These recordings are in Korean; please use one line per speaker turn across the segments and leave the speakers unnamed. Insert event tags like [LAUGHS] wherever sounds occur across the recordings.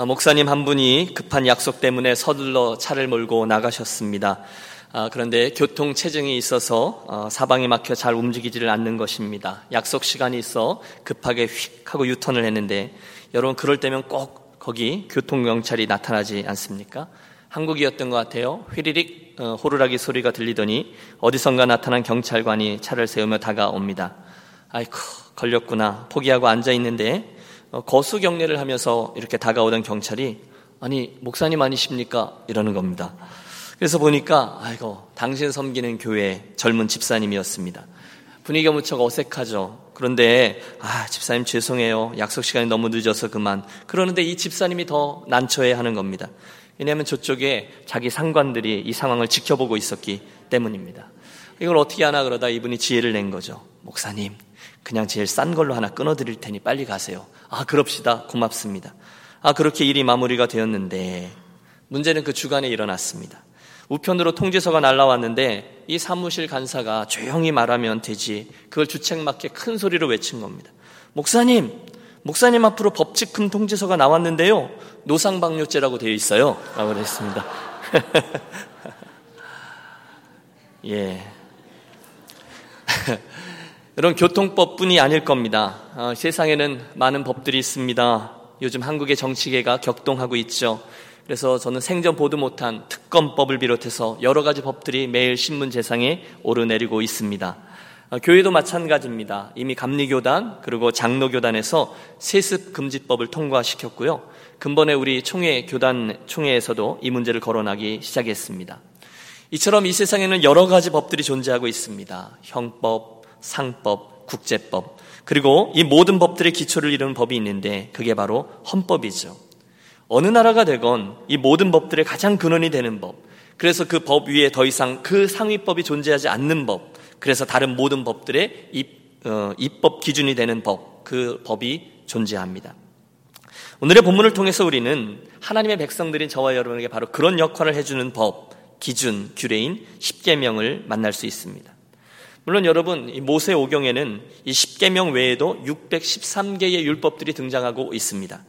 아, 목사님 한 분이 급한 약속 때문에 서둘러 차를 몰고 나가셨습니다. 아, 그런데 교통 체증이 있어서 어, 사방에 막혀 잘 움직이지를 않는 것입니다. 약속 시간이 있어 급하게 휙 하고 유턴을 했는데 여러분 그럴 때면 꼭 거기 교통 경찰이 나타나지 않습니까? 한국이었던 것 같아요. 휘리릭 어, 호루라기 소리가 들리더니 어디선가 나타난 경찰관이 차를 세우며 다가옵니다. 아이쿠 걸렸구나 포기하고 앉아 있는데 어, 거수 경례를 하면서 이렇게 다가오던 경찰이 아니 목사님 아니십니까 이러는 겁니다. 그래서 보니까 아이고 당신 섬기는 교회 젊은 집사님이었습니다. 분위기가 무척 어색하죠. 그런데 아 집사님 죄송해요. 약속 시간이 너무 늦어서 그만. 그러는데 이 집사님이 더 난처해 하는 겁니다. 왜냐하면 저쪽에 자기 상관들이 이 상황을 지켜보고 있었기 때문입니다. 이걸 어떻게 하나 그러다 이분이 지혜를 낸 거죠. 목사님, 그냥 제일 싼 걸로 하나 끊어드릴 테니 빨리 가세요. 아, 그럽시다. 고맙습니다. 아, 그렇게 일이 마무리가 되었는데, 문제는 그 주간에 일어났습니다. 우편으로 통지서가 날라왔는데, 이 사무실 간사가 조용히 말하면 되지, 그걸 주책맞게 큰 소리로 외친 겁니다. 목사님, 목사님 앞으로 법칙금 통지서가 나왔는데요, 노상방뇨죄라고 되어 있어요. 라고 그랬습니다. [LAUGHS] 예. 이런 교통법뿐이 아닐 겁니다. 어, 세상에는 많은 법들이 있습니다. 요즘 한국의 정치계가 격동하고 있죠. 그래서 저는 생전 보도 못한 특검법을 비롯해서 여러 가지 법들이 매일 신문 재상에 오르내리고 있습니다. 어, 교회도 마찬가지입니다. 이미 감리교단 그리고 장로교단에서 세습 금지법을 통과시켰고요. 근본에 우리 총회 교단 총회에서도 이 문제를 거론하기 시작했습니다. 이처럼 이 세상에는 여러 가지 법들이 존재하고 있습니다. 형법, 상법, 국제법, 그리고 이 모든 법들의 기초를 이루는 법이 있는데 그게 바로 헌법이죠. 어느 나라가 되건 이 모든 법들의 가장 근원이 되는 법, 그래서 그 법 위에 더 이상 그 상위법이 존재하지 않는 법, 그래서 다른 모든 법들의 입, 어, 입법 기준이 되는 법, 그 법이 존재합니다. 오늘의 본문을 통해서 우리는 하나님의 백성들인 저와 여러분에게 바로 그런 역할을 해주는 법, 기준, 규례인 십계명을 만날 수 있습니다. 물론 여러분 이 모세 오경에는 이 10계명 외에도 613개의 율법들이 등장하고 있습니다.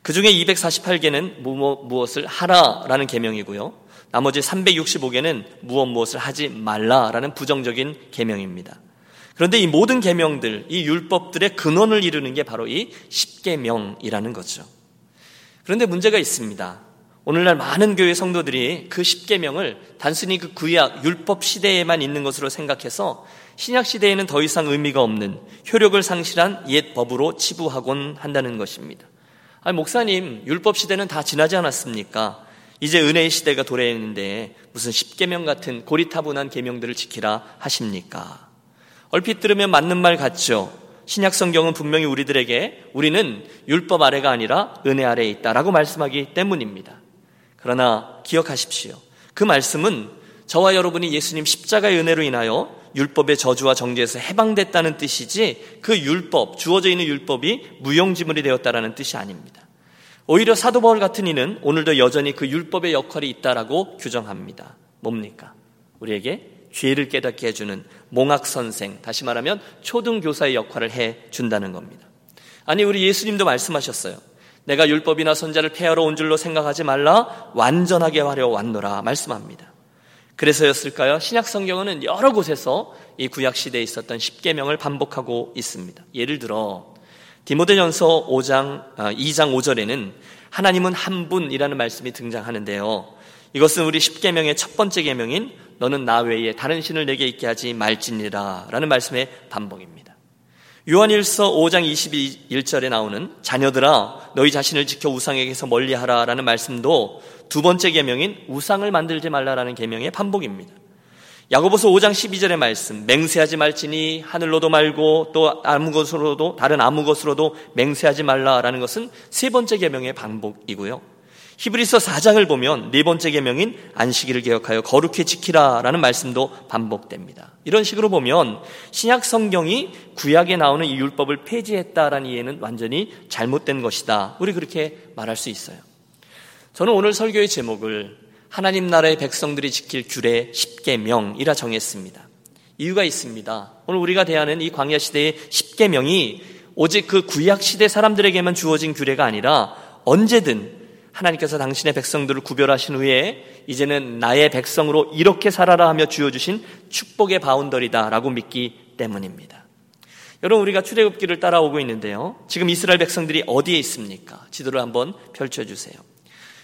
그 중에 248개는 무엇을 하라라는 계명이고요. 나머지 365개는 무엇 무엇을 하지 말라라는 부정적인 계명입니다. 그런데 이 모든 계명들, 이 율법들의 근원을 이루는 게 바로 이 10계명이라는 거죠. 그런데 문제가 있습니다. 오늘날 많은 교회 성도들이 그 십계명을 단순히 그 구약 율법 시대에만 있는 것으로 생각해서 신약 시대에는 더 이상 의미가 없는 효력을 상실한 옛 법으로 치부하곤 한다는 것입니다. 아니, 목사님, 율법 시대는 다 지나지 않았습니까? 이제 은혜의 시대가 도래했는데 무슨 십계명 같은 고리타분한 계명들을 지키라 하십니까? 얼핏 들으면 맞는 말 같죠. 신약 성경은 분명히 우리들에게 우리는 율법 아래가 아니라 은혜 아래에 있다라고 말씀하기 때문입니다. 그러나 기억하십시오. 그 말씀은 저와 여러분이 예수님 십자가의 은혜로 인하여 율법의 저주와 정죄에서 해방됐다는 뜻이지 그 율법, 주어져 있는 율법이 무용지물이 되었다라는 뜻이 아닙니다. 오히려 사도 바울 같은 이는 오늘도 여전히 그 율법의 역할이 있다라고 규정합니다. 뭡니까? 우리에게 죄를 깨닫게 해주는 몽학 선생, 다시 말하면 초등 교사의 역할을 해 준다는 겁니다. 아니 우리 예수님도 말씀하셨어요. 내가 율법이나 선자를 폐하러 온 줄로 생각하지 말라 완전하게 하려 왔노라 말씀합니다. 그래서였을까요? 신약 성경은 여러 곳에서 이 구약 시대에 있었던 십계명을 반복하고 있습니다. 예를 들어 디모데전서 5장 2장 5절에는 하나님은 한 분이라는 말씀이 등장하는데요. 이것은 우리 십계명의 첫 번째 계명인 너는 나 외에 다른 신을 내게 있게 하지 말지니라라는 말씀의 반복입니다. 요한일서 5장 21절에 나오는 자녀들아 너희 자신을 지켜 우상에게서 멀리하라라는 말씀도 두 번째 계명인 우상을 만들지 말라라는 계명의 반복입니다. 야고보서 5장 12절의 말씀 맹세하지 말지니 하늘로도 말고 또 아무 것으로도 다른 아무 것으로도 맹세하지 말라라는 것은 세 번째 계명의 반복이고요. 히브리서 4장을 보면 네 번째 계명인 안식일을 개혁하여 거룩히 지키라라는 말씀도 반복됩니다. 이런 식으로 보면 신약 성경이 구약에 나오는 이 율법을 폐지했다라는 이해는 완전히 잘못된 것이다. 우리 그렇게 말할 수 있어요. 저는 오늘 설교의 제목을 하나님 나라의 백성들이 지킬 규례 10계명이라 정했습니다. 이유가 있습니다. 오늘 우리가 대하는 이 광야 시대의 10계명이 오직 그 구약 시대 사람들에게만 주어진 규례가 아니라 언제든 하나님께서 당신의 백성들을 구별하신 후에 이제는 나의 백성으로 이렇게 살아라 하며 주어주신 축복의 바운더리다라고 믿기 때문입니다. 여러분 우리가 출애굽기를 따라오고 있는데요. 지금 이스라엘 백성들이 어디에 있습니까? 지도를 한번 펼쳐 주세요.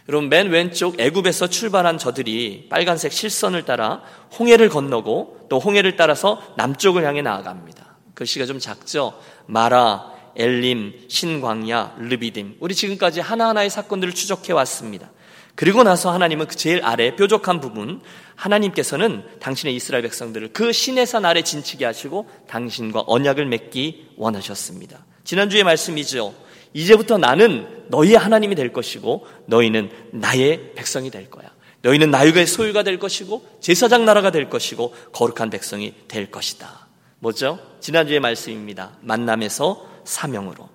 여러분 맨 왼쪽 애굽에서 출발한 저들이 빨간색 실선을 따라 홍해를 건너고 또 홍해를 따라서 남쪽을 향해 나아갑니다. 글씨가 좀 작죠? 마라, 엘림, 신광야, 르비딤. 우리 지금까지 하나하나의 사건들을 추적해 왔습니다. 그리고 나서 하나님은 그 제일 아래 뾰족한 부분 하나님께서는 당신의 이스라엘 백성들을 그 시내산 아래 진치게 하시고 당신과 언약을 맺기 원하셨습니다. 지난주에 말씀이죠. 이제부터 나는 너희의 하나님이 될 것이고 너희는 나의 백성이 될 거야. 너희는 나의 소유가 될 것이고 제사장 나라가 될 것이고 거룩한 백성이 될 것이다. 뭐죠? 지난주의 말씀입니다. 만남에서 사명으로.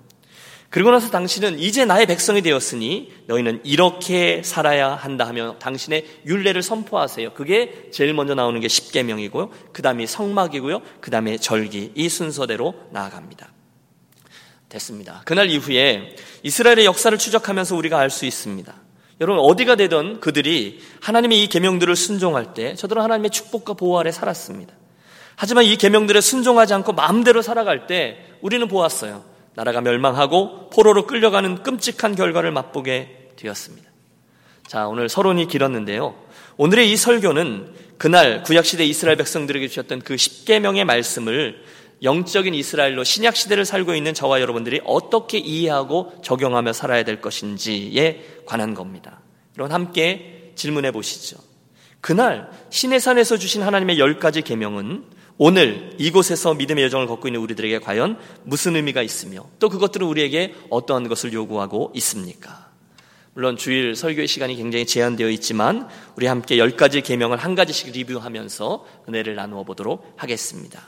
그리고 나서 당신은 이제 나의 백성이 되었으니 너희는 이렇게 살아야 한다 하며 당신의 윤례를 선포하세요. 그게 제일 먼저 나오는 게 십계명이고요. 그다음이 성막이고요. 그다음에 절기 이 순서대로 나아갑니다. 됐습니다. 그날 이후에 이스라엘의 역사를 추적하면서 우리가 알 수 있습니다. 여러분 어디가 되던 그들이 하나님의 이 계명들을 순종할 때 저들은 하나님의 축복과 보호 아래 살았습니다. 하지만 이 계명들에 순종하지 않고 마음대로 살아갈 때 우리는 보았어요. 나라가 멸망하고 포로로 끌려가는 끔찍한 결과를 맛보게 되었습니다. 자, 오늘 서론이 길었는데요. 오늘의 이 설교는 그날 구약시대 이스라엘 백성들에게 주셨던 그 10계명의 말씀을 영적인 이스라엘로 신약 시대를 살고 있는 저와 여러분들이 어떻게 이해하고 적용하며 살아야 될 것인지에 관한 겁니다. 여러분 함께 질문해 보시죠. 그날 신의 산에서 주신 하나님의 열 가지 계명은 오늘 이곳에서 믿음의 여정을 걷고 있는 우리들에게 과연 무슨 의미가 있으며 또 그것들은 우리에게 어떠한 것을 요구하고 있습니까? 물론 주일 설교의 시간이 굉장히 제한되어 있지만 우리 함께 열 가지 계명을 한 가지씩 리뷰하면서 은혜를 나누어 보도록 하겠습니다.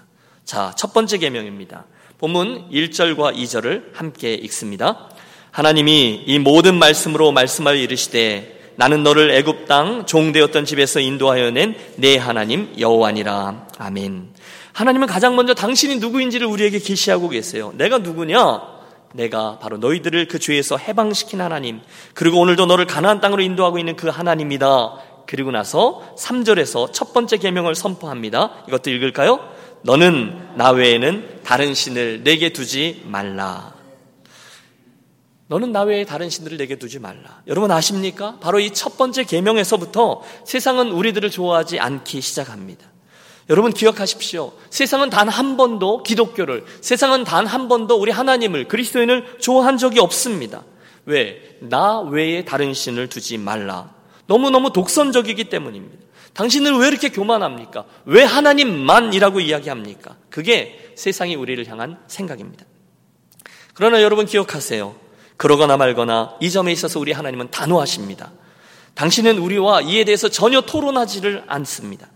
자, 첫 번째 계명입니다. 본문 1절과 2절을 함께 읽습니다. 하나님이 이 모든 말씀으로 말씀하여 이르시되 나는 너를 애굽 땅 종되었던 집에서 인도하여 낸 내 하나님 여호와니라. 아멘. 하나님은 가장 먼저 당신이 누구인지를 우리에게 계시하고 계세요. 내가 누구냐? 내가 바로 너희들을 그 죄에서 해방시킨 하나님. 그리고 오늘도 너를 가나안 땅으로 인도하고 있는 그 하나님이다. 그리고 나서 3절에서 첫 번째 계명을 선포합니다. 이것도 읽을까요? 너는 나 외에는 다른 신을 내게 두지 말라. 너는 나 외에 다른 신들을 내게 두지 말라. 여러분 아십니까? 바로 이 첫 번째 계명에서부터 세상은 우리들을 좋아하지 않기 시작합니다. 여러분 기억하십시오. 세상은 단 한 번도 기독교를, 세상은 단 한 번도 우리 하나님을, 그리스도인을 좋아한 적이 없습니다. 왜? 나 외에 다른 신을 두지 말라. 너무너무 독선적이기 때문입니다. 당신은 왜 이렇게 교만합니까? 왜 하나님만이라고 이야기합니까? 그게 세상이 우리를 향한 생각입니다. 그러나 여러분 기억하세요. 그러거나 말거나 이 점에 있어서 우리 하나님은 단호하십니다. 당신은 우리와 이에 대해서 전혀 토론하지를 않습니다.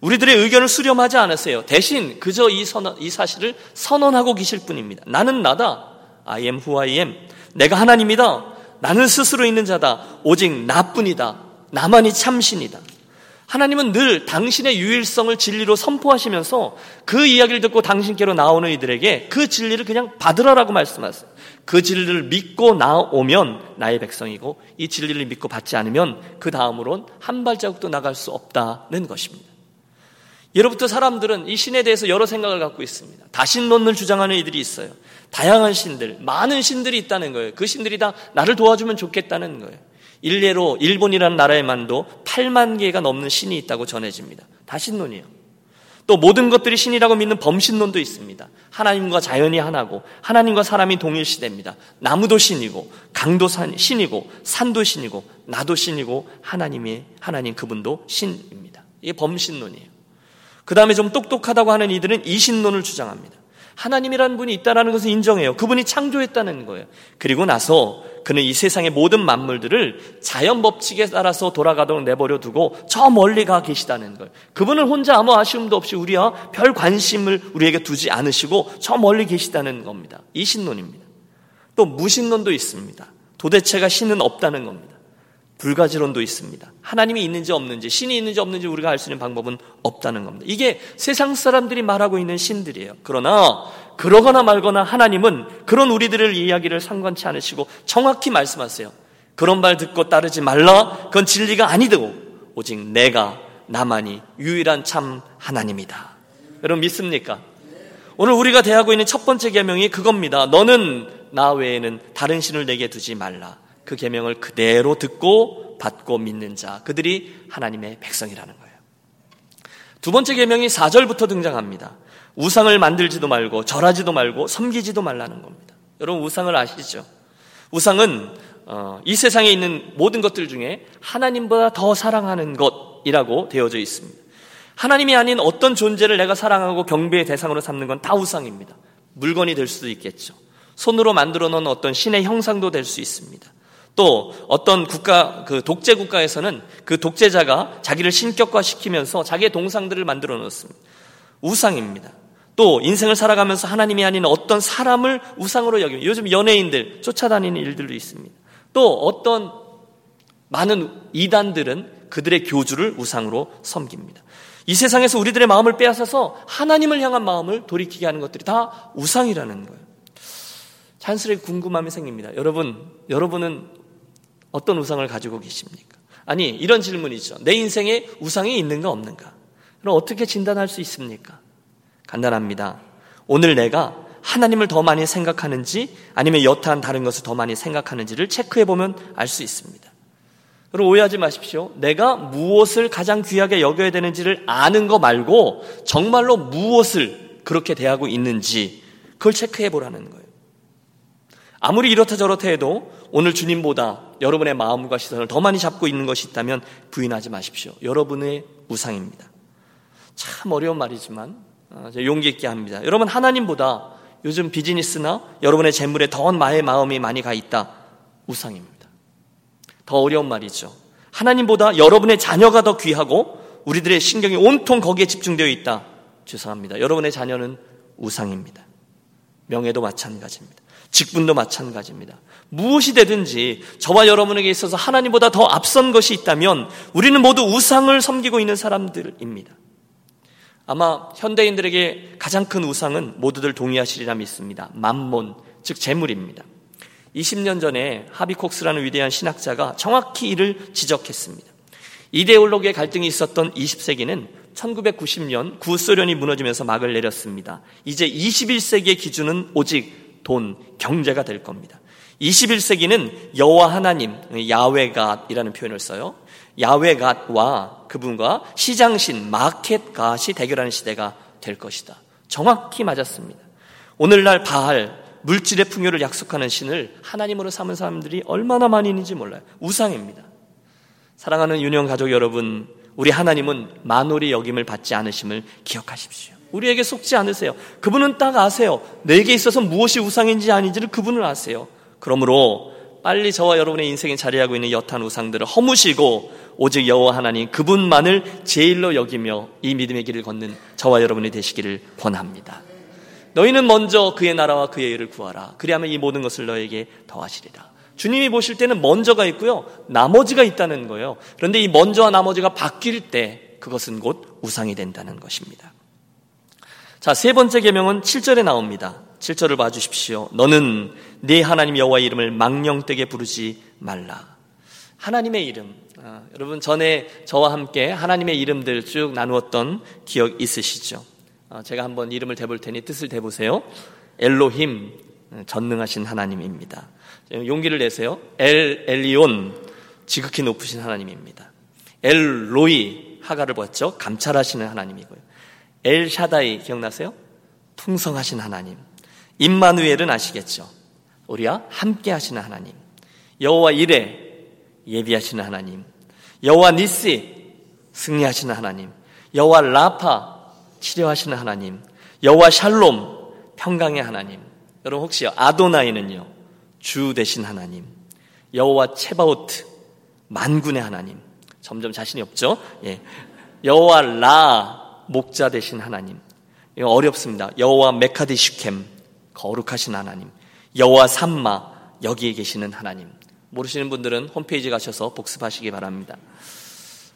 우리들의 의견을 수렴하지 않으세요. 대신 그저 이, 선언, 이 사실을 선언하고 계실 뿐입니다. 나는 나다. I am who I am. 내가 하나님이다. 나는 스스로 있는 자다. 오직 나뿐이다. 나만이 참신이다. 하나님은 늘 당신의 유일성을 진리로 선포하시면서 그 이야기를 듣고 당신께로 나오는 이들에게 그 진리를 그냥 받으라라고 말씀하세요. 그 진리를 믿고 나오면 나의 백성이고 이 진리를 믿고 받지 않으면 그 다음으론 한 발자국도 나갈 수 없다는 것입니다. 예로부터 사람들은 이 신에 대해서 여러 생각을 갖고 있습니다. 다신론을 주장하는 이들이 있어요. 다양한 신들, 많은 신들이 있다는 거예요. 그 신들이 다 나를 도와주면 좋겠다는 거예요. 일례로 일본이라는 나라에만도 8만 개가 넘는 신이 있다고 전해집니다. 다신론이에요. 또 모든 것들이 신이라고 믿는 범신론도 있습니다. 하나님과 자연이 하나고 하나님과 사람이 동일시됩니다. 나무도 신이고 강도 신이고 산도 신이고 나도 신이고 하나님이 하나님 그분도 신입니다. 이게 범신론이에요. 그 다음에 좀 똑똑하다고 하는 이들은 이신론을 주장합니다. 하나님이라는 분이 있다는 것을 인정해요. 그분이 창조했다는 거예요. 그리고 나서 그는 이 세상의 모든 만물들을 자연 법칙에 따라서 돌아가도록 내버려 두고 저 멀리 가 계시다는 거예요. 그분은 혼자 아무 아쉬움도 없이 우리와 별 관심을 우리에게 두지 않으시고 저 멀리 계시다는 겁니다. 이 신론입니다. 또 무신론도 있습니다. 도대체가 신은 없다는 겁니다. 불가지론도 있습니다. 하나님이 있는지 없는지, 신이 있는지 없는지 우리가 알 수 있는 방법은 없다는 겁니다. 이게 세상 사람들이 말하고 있는 신들이에요. 그러나, 그러거나 말거나 하나님은 그런 우리들을 이야기를 상관치 않으시고 정확히 말씀하세요. 그런 말 듣고 따르지 말라. 그건 진리가 아니고 오직 내가 나만이 유일한 참 하나님이다. 여러분 믿습니까? 오늘 우리가 대하고 있는 첫 번째 계명이 그겁니다. 너는 나 외에는 다른 신을 내게 두지 말라. 그 계명을 그대로 듣고 받고 믿는 자, 그들이 하나님의 백성이라는 거예요. 두 번째 계명이 4절부터 등장합니다. 우상을 만들지도 말고 절하지도 말고 섬기지도 말라는 겁니다. 여러분 우상을 아시죠? 우상은 어, 이 세상에 있는 모든 것들 중에 하나님보다 더 사랑하는 것이라고 되어져 있습니다. 하나님이 아닌 어떤 존재를 내가 사랑하고 경배의 대상으로 삼는 건 다 우상입니다. 물건이 될 수도 있겠죠. 손으로 만들어 놓은 어떤 신의 형상도 될 수 있습니다. 또 어떤 국가 그 독재 국가에서는 그 독재자가 자기를 신격화시키면서 자기의 동상들을 만들어 놓습니다. 우상입니다. 또 인생을 살아가면서 하나님이 아닌 어떤 사람을 우상으로 여기면 요즘 연예인들 쫓아다니는 일들도 있습니다. 또 어떤 많은 이단들은 그들의 교주를 우상으로 섬깁니다. 이 세상에서 우리들의 마음을 빼앗아서 하나님을 향한 마음을 돌이키게 하는 것들이 다 우상이라는 거예요. 찬스레 궁금함이 생깁니다. 여러분, 여러분은 어떤 우상을 가지고 계십니까? 아니, 이런 질문이죠. 내 인생에 우상이 있는가 없는가? 그럼 어떻게 진단할 수 있습니까? 간단합니다. 오늘 내가 하나님을 더 많이 생각하는지 아니면 여타한 다른 것을 더 많이 생각하는지를 체크해 보면 알 수 있습니다. 여러분 오해하지 마십시오. 내가 무엇을 가장 귀하게 여겨야 되는지를 아는 거 말고 정말로 무엇을 그렇게 대하고 있는지 그걸 체크해 보라는 거예요. 아무리 이렇다 저렇다 해도 오늘 주님보다 여러분의 마음과 시선을 더 많이 잡고 있는 것이 있다면 부인하지 마십시오. 여러분의 우상입니다. 참 어려운 말이지만 어, 용기 있게 합니다. 여러분 하나님보다 요즘 비즈니스나 여러분의 재물에 더 마의 마음이 많이 가 있다. 우상입니다. 더 어려운 말이죠. 하나님보다 여러분의 자녀가 더 귀하고 우리들의 신경이 온통 거기에 집중되어 있다. 죄송합니다. 여러분의 자녀는 우상입니다. 명예도 마찬가지입니다. 직분도 마찬가지입니다. 무엇이 되든지 저와 여러분에게 있어서 하나님보다 더 앞선 것이 있다면 우리는 모두 우상을 섬기고 있는 사람들입니다. 아마 현대인들에게 가장 큰 우상은 모두들 동의하시리라 믿습니다. 만몬, 즉 재물입니다. 20년 전에 하비콕스라는 위대한 신학자가 정확히 이를 지적했습니다. 이데올로기의 갈등이 있었던 20세기는 1990년 구소련이 무너지면서 막을 내렸습니다. 이제 21세기의 기준은 오직 돈, 경제가 될 겁니다. 21세기는 여호와 하나님, 야외갓이라는 표현을 써요. 야외갓과 그분과 시장신, 마켓갓이 대결하는 시대가 될 것이다. 정확히 맞았습니다. 오늘날 바알, 물질의 풍요를 약속하는 신을 하나님으로 삼은 사람들이 얼마나 많이 있는지 몰라요. 우상입니다. 사랑하는 유년 가족 여러분, 우리 하나님은 만월이 여김을 받지 않으심을 기억하십시오. 우리에게 속지 않으세요. 그분은 딱 아세요. 내게 있어서 무엇이 우상인지 아닌지를 그분을 아세요. 그러므로 빨리 저와 여러분의 인생에 자리하고 있는 여탄 우상들을 허무시고 오직 여호와 하나님 그분만을 제일로 여기며 이 믿음의 길을 걷는 저와 여러분이 되시기를 권합니다. 너희는 먼저 그의 나라와 그의 일을 구하라. 그리하면 이 모든 것을 너에게 더하시리라. 주님이 보실 때는 먼저가 있고요. 나머지가 있다는 거예요. 그런데 이 먼저와 나머지가 바뀔 때 그것은 곧 우상이 된다는 것입니다. 자, 세 번째 계명은 7절에 나옵니다. 7절을 봐 주십시오. 너는 네 하나님 여호와의 이름을 망령되게 부르지 말라. 하나님의 이름. 아, 여러분 전에 저와 함께 하나님의 이름들 쭉 나누었던 기억 있으시죠? 아, 제가 한번 이름을 대볼 테니 뜻을 대보세요. 엘로힘 전능하신 하나님입니다. 용기를 내세요. 엘 엘리온 지극히 높으신 하나님입니다. 엘 로이 하가를 보았죠. 감찰하시는 하나님이고요. 엘 샤다이 기억나세요? 풍성하신 하나님. 임마누엘은 아시겠죠? 우리와 함께 하시는 하나님. 여호와 이레 예비하시는 하나님. 여호와 니시 승리하시는 하나님. 여호와 라파 치료하시는 하나님. 여호와 샬롬 평강의 하나님. 여러분 혹시 아도나이는요. 주 되신 하나님. 여호와 체바오트 만군의 하나님. 점점 자신이 없죠? 예. 여호와 라 목자 되신 하나님. 이거 어렵습니다. 여호와 메카디 슈켐 거룩하신 하나님. 여호와 삼마 여기에 계시는 하나님. 모르시는 분들은 홈페이지 가셔서 복습하시기 바랍니다.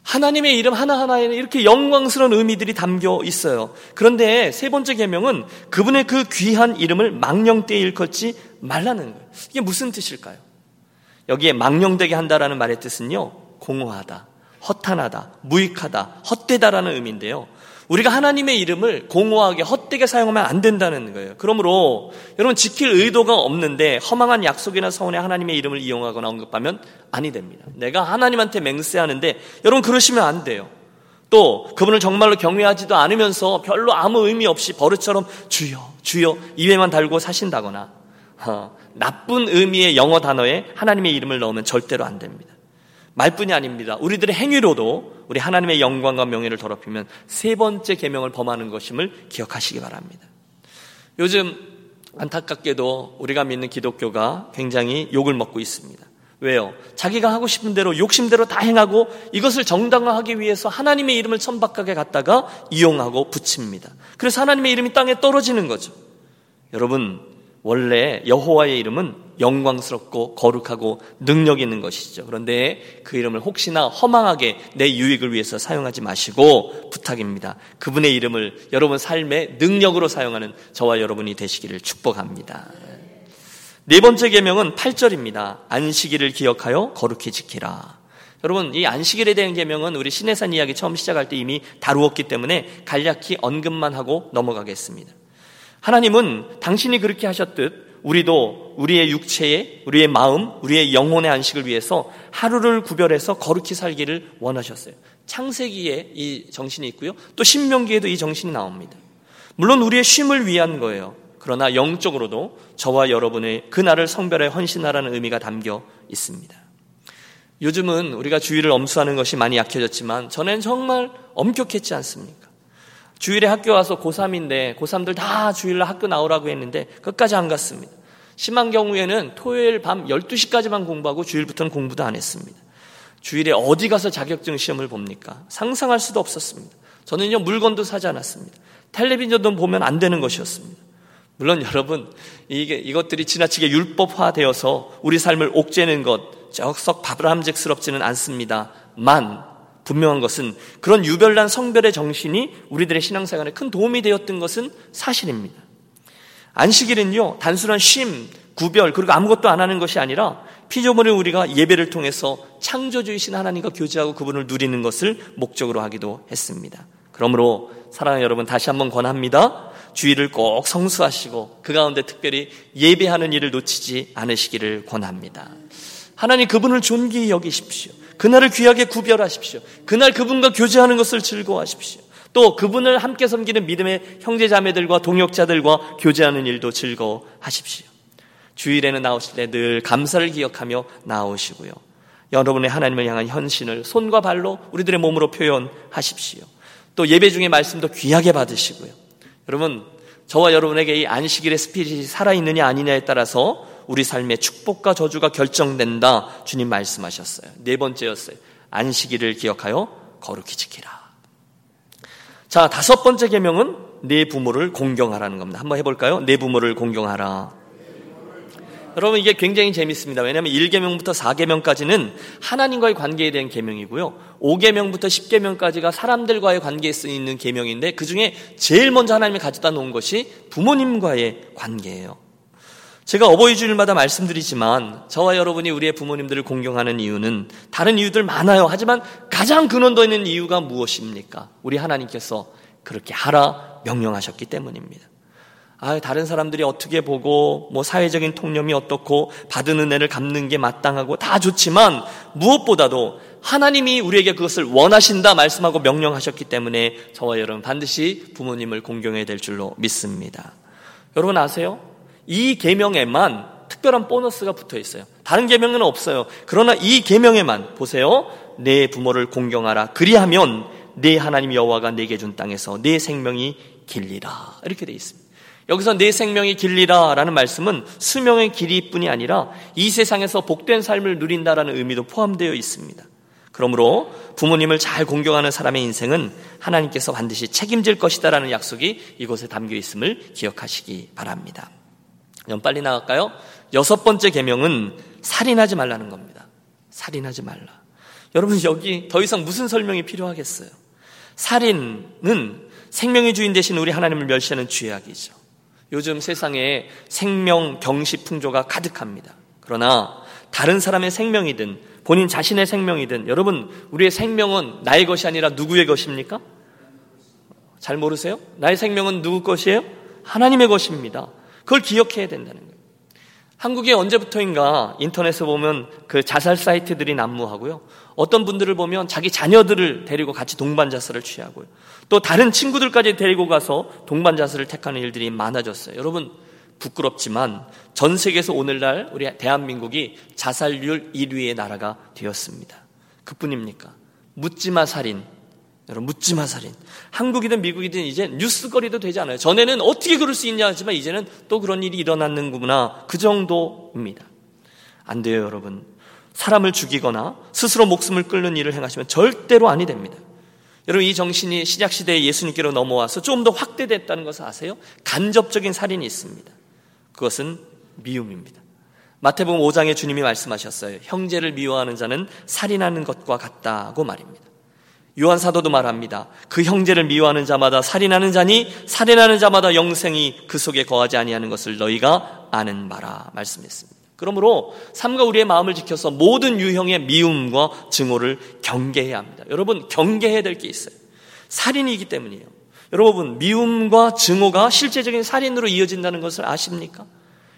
하나님의 이름 하나하나에는 이렇게 영광스러운 의미들이 담겨 있어요. 그런데 세 번째 계명은 그분의 그 귀한 이름을 망령되이 일컫지 말라는 거예요. 이게 무슨 뜻일까요? 여기에 망령되게 한다라는 말의 뜻은요, 공허하다, 허탄하다, 무익하다, 헛되다라는 의미인데요. 우리가 하나님의 이름을 공허하게 헛되게 사용하면 안 된다는 거예요. 그러므로 여러분 지킬 의도가 없는데 허망한 약속이나 서원에 하나님의 이름을 이용하거나 언급하면 아니 됩니다. 내가 하나님한테 맹세하는데 여러분 그러시면 안 돼요. 또 그분을 정말로 경외하지도 않으면서 별로 아무 의미 없이 버릇처럼 주여 주여 입에만 달고 사신다거나 어, 나쁜 의미의 영어 단어에 하나님의 이름을 넣으면 절대로 안 됩니다. 말뿐이 아닙니다. 우리들의 행위로도 우리 하나님의 영광과 명예를 더럽히면 세 번째 계명을 범하는 것임을 기억하시기 바랍니다. 요즘 안타깝게도 우리가 믿는 기독교가 굉장히 욕을 먹고 있습니다. 왜요? 자기가 하고 싶은 대로 욕심대로 다 행하고 이것을 정당화하기 위해서 하나님의 이름을 천박하게 갖다가 이용하고 붙입니다. 그래서 하나님의 이름이 땅에 떨어지는 거죠. 여러분, 원래 여호와의 이름은 영광스럽고 거룩하고 능력 있는 것이죠. 그런데 그 이름을 혹시나 허망하게 내 유익을 위해서 사용하지 마시고 부탁입니다. 그분의 이름을 여러분 삶의 능력으로 사용하는 저와 여러분이 되시기를 축복합니다. 네 번째 계명은 8절입니다. 안식일을 기억하여 거룩히 지키라. 여러분, 이 안식일에 대한 계명은 우리 신해산 이야기 처음 시작할 때 이미 다루었기 때문에 간략히 언급만 하고 넘어가겠습니다. 하나님은 당신이 그렇게 하셨듯 우리도 우리의 육체의, 우리의 마음, 우리의 영혼의 안식을 위해서 하루를 구별해서 거룩히 살기를 원하셨어요. 창세기에 이 정신이 있고요. 또 신명기에도 이 정신이 나옵니다. 물론 우리의 쉼을 위한 거예요. 그러나 영적으로도 저와 여러분의 그날을 성별에 헌신하라는 의미가 담겨 있습니다. 요즘은 우리가 주의를 엄수하는 것이 많이 약해졌지만 전엔 정말 엄격했지 않습니까? 주일에 학교 와서 고3인데 고3들 다 주일날 학교 나오라고 했는데 끝까지 안 갔습니다. 심한 경우에는 토요일 밤 12시까지만 공부하고 주일부터는 공부도 안 했습니다. 주일에 어디 가서 자격증 시험을 봅니까? 상상할 수도 없었습니다. 저는요, 물건도 사지 않았습니다. 텔레비전도 보면 안 되는 것이었습니다. 물론 여러분, 이게, 이것들이 지나치게 율법화되어서 우리 삶을 옥죄는 것, 적석 바람직스럽지는 않습니다. 만, 분명한 것은 그런 유별난 성별의 정신이 우리들의 신앙생활에 큰 도움이 되었던 것은 사실입니다. 안식일은요, 단순한 쉼, 구별, 그리고 아무것도 안 하는 것이 아니라 피조물을 우리가 예배를 통해서 창조주이신 하나님과 교제하고 그분을 누리는 것을 목적으로 하기도 했습니다. 그러므로 사랑하는 여러분 다시 한번 권합니다. 주의를 꼭 성수하시고 그 가운데 특별히 예배하는 일을 놓치지 않으시기를 권합니다. 하나님 그분을 존귀히 여기십시오. 그날을 귀하게 구별하십시오. 그날 그분과 교제하는 것을 즐거워하십시오. 또 그분을 함께 섬기는 믿음의 형제 자매들과 동역자들과 교제하는 일도 즐거워하십시오. 주일에는 나오실 때 늘 감사를 기억하며 나오시고요. 여러분의 하나님을 향한 현신을 손과 발로 우리들의 몸으로 표현하십시오. 또 예배 중에 말씀도 귀하게 받으시고요. 여러분, 저와 여러분에게 이 안식일의 스피릿이 살아있느냐 아니냐에 따라서 우리 삶의 축복과 저주가 결정된다. 주님 말씀하셨어요. 네 번째였어요. 안식일을 기억하여 거룩히 지키라. 자, 다섯 번째 계명은 내 부모를 공경하라는 겁니다. 한번 해볼까요? 내 부모를 공경하라. 여러분 이게 굉장히 재밌습니다. 왜냐하면 1계명부터 4계명까지는 하나님과의 관계에 대한 계명이고요. 5계명부터 10계명까지가 사람들과의 관계에 쓰이는 계명인데 그중에 제일 먼저 하나님이 가져다 놓은 것이 부모님과의 관계예요. 제가 어버이 주일마다 말씀드리지만 저와 여러분이 우리의 부모님들을 공경하는 이유는 다른 이유들 많아요. 하지만 가장 근원도 있는 이유가 무엇입니까? 우리 하나님께서 그렇게 하라 명령하셨기 때문입니다. 아, 다른 사람들이 어떻게 보고 뭐 사회적인 통념이 어떻고 받은 은혜를 갚는 게 마땅하고 다 좋지만 무엇보다도 하나님이 우리에게 그것을 원하신다 말씀하고 명령하셨기 때문에 저와 여러분 반드시 부모님을 공경해야 될 줄로 믿습니다. 여러분 아세요? 이 계명에만 특별한 보너스가 붙어 있어요. 다른 계명에는 없어요. 그러나 이 계명에만 보세요. 내 부모를 공경하라. 그리하면 내 하나님 여호와가 내게 준 땅에서 내 생명이 길리라. 이렇게 돼 있습니다. 여기서 내 생명이 길리라라는 말씀은 수명의 길이뿐이 아니라 이 세상에서 복된 삶을 누린다라는 의미도 포함되어 있습니다. 그러므로 부모님을 잘 공경하는 사람의 인생은 하나님께서 반드시 책임질 것이다라는 약속이 이곳에 담겨 있음을 기억하시기 바랍니다. 그럼 빨리 나갈까요? 여섯 번째 계명은 살인하지 말라는 겁니다. 살인하지 말라. 여러분 여기 더 이상 무슨 설명이 필요하겠어요? 살인은 생명의 주인 대신 우리 하나님을 멸시하는 죄악이죠. 요즘 세상에 생명 경시 풍조가 가득합니다. 그러나 다른 사람의 생명이든 본인 자신의 생명이든 여러분 우리의 생명은 나의 것이 아니라 누구의 것입니까? 잘 모르세요? 나의 생명은 누구 것이에요? 하나님의 것입니다. 그걸 기억해야 된다는 거예요. 한국에 언제부터인가 인터넷에 보면 그 자살 사이트들이 난무하고요. 어떤 분들을 보면 자기 자녀들을 데리고 같이 동반 자살을 취하고요. 또 다른 친구들까지 데리고 가서 동반 자살을 택하는 일들이 많아졌어요. 여러분 부끄럽지만 전 세계에서 오늘날 우리 대한민국이 자살률 1위의 나라가 되었습니다. 그뿐입니까? 묻지마 살인. 여러분 묻지마 살인. 한국이든 미국이든 이제 뉴스거리도 되지 않아요. 전에는 어떻게 그럴 수 있냐 하지만 이제는 또 그런 일이 일어났는구나. 그 정도입니다. 안 돼요, 여러분. 사람을 죽이거나 스스로 목숨을 끊는 일을 행하시면 절대로 아니 됩니다. 여러분 이 정신이 신약 시대에 예수님께로 넘어와서 좀 더 확대됐다는 것을 아세요? 간접적인 살인이 있습니다. 그것은 미움입니다. 마태복음 5장에 주님이 말씀하셨어요. 형제를 미워하는 자는 살인하는 것과 같다고 말입니다. 요한 사도도 말합니다. 그 형제를 미워하는 자마다 살인하는 자니 살인하는 자마다 영생이 그 속에 거하지 아니하는 것을 너희가 아는 바라 말씀했습니다. 그러므로 삶과 우리의 마음을 지켜서 모든 유형의 미움과 증오를 경계해야 합니다. 여러분 경계해야 될 게 있어요. 살인이기 때문이에요. 여러분, 미움과 증오가 실제적인 살인으로 이어진다는 것을 아십니까?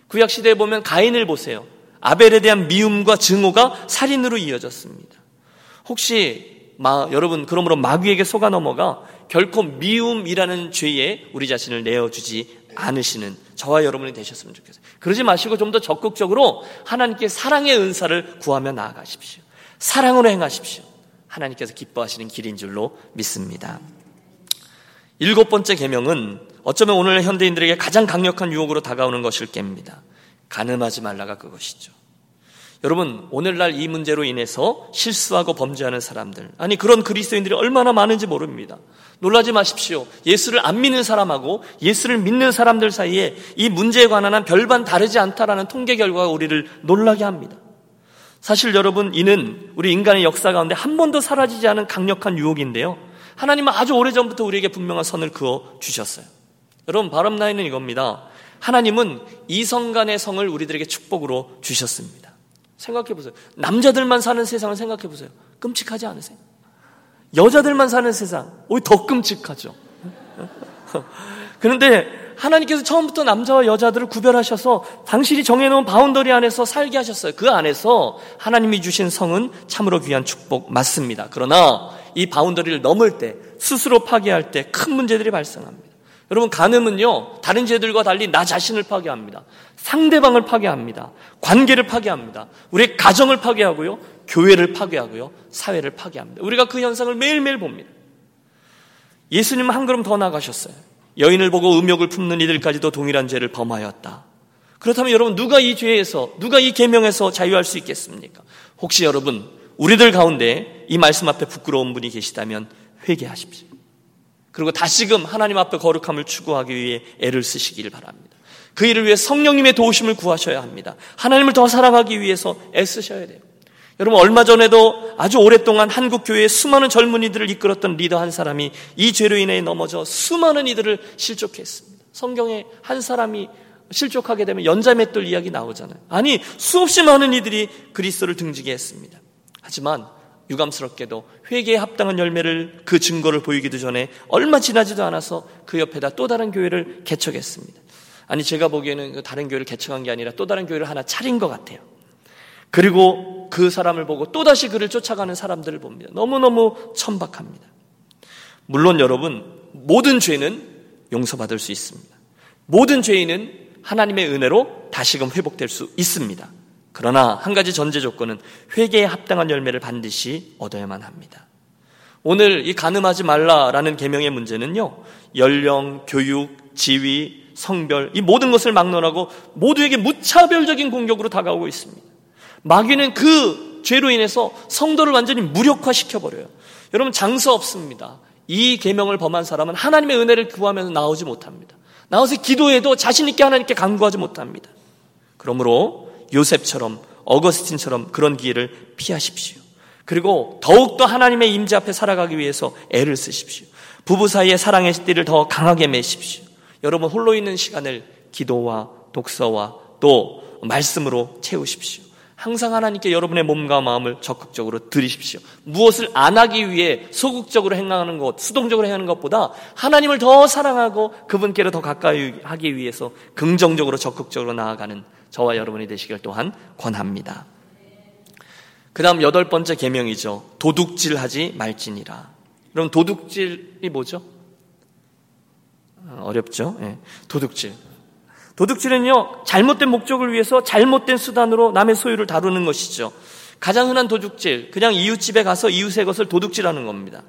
구약 시대에 보면 가인을 보세요. 아벨에 대한 미움과 증오가 살인으로 이어졌습니다. 혹시 마, 여러분 그러므로 마귀에게 속아 넘어가 결코 미움이라는 죄에 우리 자신을 내어주지 않으시는 저와 여러분이 되셨으면 좋겠어요. 그러지 마시고 좀 더 적극적으로 하나님께 사랑의 은사를 구하며 나아가십시오. 사랑으로 행하십시오. 하나님께서 기뻐하시는 길인 줄로 믿습니다. 일곱 번째 계명은 어쩌면 오늘 현대인들에게 가장 강력한 유혹으로 다가오는 것일 겁니다. 가늠하지 말라가 그것이죠. 여러분, 오늘날 이 문제로 인해서 실수하고 범죄하는 사람들, 아니, 그런 그리스도인들이 얼마나 많은지 모릅니다. 놀라지 마십시오. 예수를 안 믿는 사람하고 예수를 믿는 사람들 사이에 이 문제에 관한 한 별반 다르지 않다라는 통계 결과가 우리를 놀라게 합니다. 사실 여러분, 이는 우리 인간의 역사 가운데 한 번도 사라지지 않은 강력한 유혹인데요. 하나님은 아주 오래전부터 우리에게 분명한 선을 그어 주셨어요. 여러분, 바람 나이는 이겁니다. 하나님은 이성 간의 성을 우리들에게 축복으로 주셨습니다. 생각해 보세요. 남자들만 사는 세상을 생각해 보세요. 끔찍하지 않으세요? 여자들만 사는 세상, 오히려 더 끔찍하죠. [LAUGHS] 그런데 하나님께서 처음부터 남자와 여자들을 구별하셔서 당신이 정해놓은 boundary 안에서 살게 하셨어요. 그 안에서 하나님이 주신 성은 참으로 귀한 축복 맞습니다. 그러나 이 boundary를 넘을 때 스스로 파괴할 때 큰 문제들이 발생합니다. 여러분 간음은요 다른 죄들과 달리 나 자신을 파괴합니다. 상대방을 파괴합니다. 관계를 파괴합니다. 우리의 가정을 파괴하고요, 교회를 파괴하고요, 사회를 파괴합니다. 우리가 그 현상을 매일매일 봅니다. 예수님은 한 걸음 더 나가셨어요. 여인을 보고 음욕을 품는 이들까지도 동일한 죄를 범하였다. 그렇다면 여러분 누가 이 죄에서 누가 이 계명에서 자유할 수 있겠습니까? 혹시 여러분 우리들 가운데 이 말씀 앞에 부끄러운 분이 계시다면 회개하십시오. 그리고 다시금 하나님 앞에 거룩함을 추구하기 위해 애를 쓰시길 바랍니다. 그 일을 위해 성령님의 도우심을 구하셔야 합니다. 하나님을 더 사랑하기 위해서 애쓰셔야 돼요. 여러분 얼마 전에도 아주 오랫동안 한국 교회의 수많은 젊은이들을 이끌었던 리더 한 사람이 이 죄로 인해 넘어져 수많은 이들을 실족했습니다. 성경에 한 사람이 실족하게 되면 연자맷돌 이야기 나오잖아요. 아니 수없이 많은 이들이 그리스도를 등지게 했습니다. 하지만 유감스럽게도 회개에 합당한 열매를 그 증거를 보이기도 전에 얼마 지나지도 않아서 그 옆에다 또 다른 교회를 개척했습니다. 아니 제가 보기에는 그 다른 교회를 개척한 게 아니라 또 다른 교회를 하나 차린 것 같아요. 그리고 그 사람을 보고 또다시 그를 쫓아가는 사람들을 봅니다. 너무너무 천박합니다. 물론 여러분 모든 죄는 용서받을 수 있습니다. 모든 죄인은 하나님의 은혜로 다시금 회복될 수 있습니다. 그러나 한 가지 전제 조건은 회개에 합당한 열매를 반드시 얻어야만 합니다. 오늘 이 가늠하지 말라라는 계명의 문제는요. 연령, 교육, 지위, 성별 이 모든 것을 막론하고 모두에게 무차별적인 공격으로 다가오고 있습니다. 마귀는 그 죄로 인해서 성도를 완전히 무력화시켜 버려요. 여러분 장서 없습니다. 이 계명을 범한 사람은 하나님의 은혜를 구하면서 나오지 못합니다. 나와서 기도해도 자신 있게 하나님께 간구하지 못합니다. 그러므로 요셉처럼 어거스틴처럼 그런 기회를 피하십시오. 그리고 더욱더 하나님의 임재 앞에 살아가기 위해서 애를 쓰십시오. 부부 사이의 사랑의 띠를 더 강하게 매십시오. 여러분 홀로 있는 시간을 기도와 독서와 또 말씀으로 채우십시오. 항상 하나님께 여러분의 몸과 마음을 적극적으로 들이십시오. 무엇을 안 하기 위해 소극적으로 행하는 것, 수동적으로 행하는 것보다 하나님을 더 사랑하고 그분께로 더 가까이 하기 위해서 긍정적으로 적극적으로 나아가는 저와 여러분이 되시길 또한 권합니다. 그 다음 여덟 번째 계명이죠. 도둑질하지 말지니라. 그럼 도둑질이 뭐죠? 어, 어렵죠? 네. 도둑질. 도둑질은요, 잘못된 목적을 위해서 잘못된 수단으로 남의 소유를 다루는 것이죠. 가장 흔한 도둑질, 그냥 이웃집에 가서 이웃의 것을 도둑질하는 겁니다.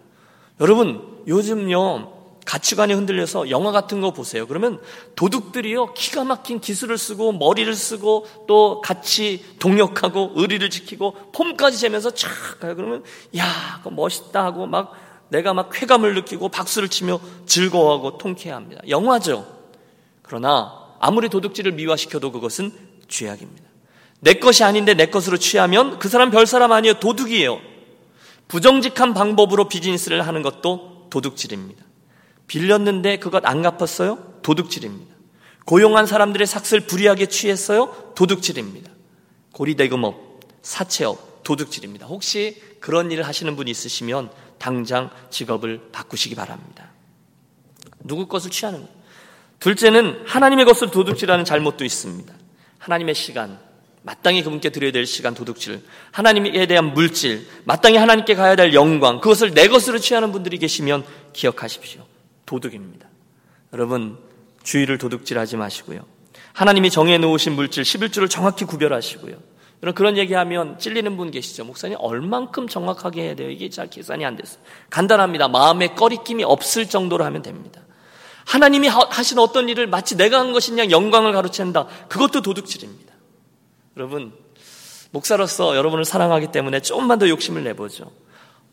여러분, 요즘요, 가치관이 흔들려서 영화 같은 거 보세요. 그러면 도둑들이요, 기가 막힌 기술을 쓰고, 머리를 쓰고, 또 같이 동력하고, 의리를 지키고, 폼까지 재면서 촥 가요. 그러면, 야, 멋있다 하고, 막, 내가 막 쾌감을 느끼고, 박수를 치며 즐거워하고, 통쾌해 합니다. 영화죠. 그러나, 아무리 도둑질을 미화시켜도 그것은 죄악입니다. 내 것이 아닌데 내 것으로 취하면 그 사람 별 사람 아니에요. 도둑이에요. 부정직한 방법으로 비즈니스를 하는 것도 도둑질입니다. 빌렸는데 그것 안 갚았어요? 도둑질입니다. 고용한 사람들의 삭슬 불이하게 취했어요? 도둑질입니다. 고리대금업, 사채업, 도둑질입니다. 혹시 그런 일을 하시는 분이 있으시면 당장 직업을 바꾸시기 바랍니다. 누구 것을 취하는 거예요? 둘째는 하나님의 것을 도둑질하는 잘못도 있습니다. 하나님의 시간, 마땅히 그분께 드려야 될 시간 도둑질, 하나님에 대한 물질, 마땅히 하나님께 가야 될 영광, 그것을 내 것으로 취하는 분들이 계시면 기억하십시오. 도둑입니다. 여러분, 주의를 도둑질하지 마시고요. 하나님이 정해 놓으신 물질 11주를 정확히 구별하시고요. 여러분 그런 얘기하면 찔리는 분 계시죠. 목사님 얼만큼 정확하게 해야 돼요? 이게 잘 계산이 안 됐어요. 간단합니다. 마음에 꺼리낌이 없을 정도로 하면 됩니다. 하나님이 하신 어떤 일을 마치 내가 한 것이냐 영광을 가로챈다. 그것도 도둑질입니다. 여러분, 목사로서 여러분을 사랑하기 때문에 조금만 더 욕심을 내보죠.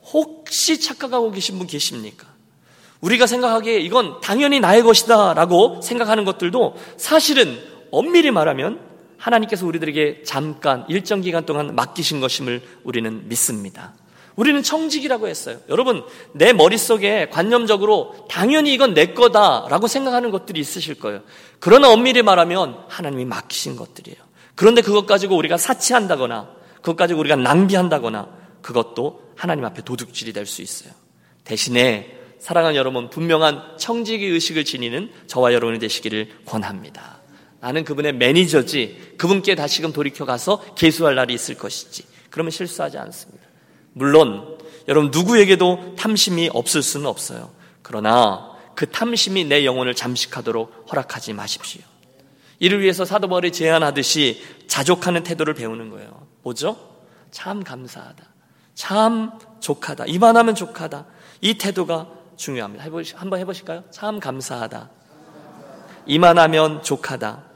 혹시 착각하고 계신 분 계십니까? 우리가 생각하기에 이건 당연히 나의 것이다 라고 생각하는 것들도 사실은 엄밀히 말하면 하나님께서 우리들에게 잠깐 일정 기간 동안 맡기신 것임을 우리는 믿습니다. 우리는 청직이라고 했어요. 여러분, 내 머릿속에 관념적으로 당연히 이건 내 거다라고 생각하는 것들이 있으실 거예요. 그러나 엄밀히 말하면 하나님이 맡기신 것들이에요. 그런데 그것 가지고 우리가 사치한다거나 그것 가지고 우리가 낭비한다거나 그것도 하나님 앞에 도둑질이 될 수 있어요. 대신에 사랑하는 여러분, 분명한 청지기 의식을 지니는 저와 여러분이 되시기를 권합니다. 나는 그분의 매니저지, 그분께 다시금 돌이켜 가서 개수할 날이 있을 것이지. 그러면 실수하지 않습니다. 물론 여러분 누구에게도 탐심이 없을 수는 없어요. 그러나 그 탐심이 내 영혼을 잠식하도록 허락하지 마십시오. 이를 위해서 사도 바울이 제안하듯이 자족하는 태도를 배우는 거예요. 뭐죠? 참 감사하다. 참 족하다. 이만하면 족하다. 이 태도가 중요합니다. 해보시, 한번 해보실까요? 참 감사하다. 이만하면 족하다.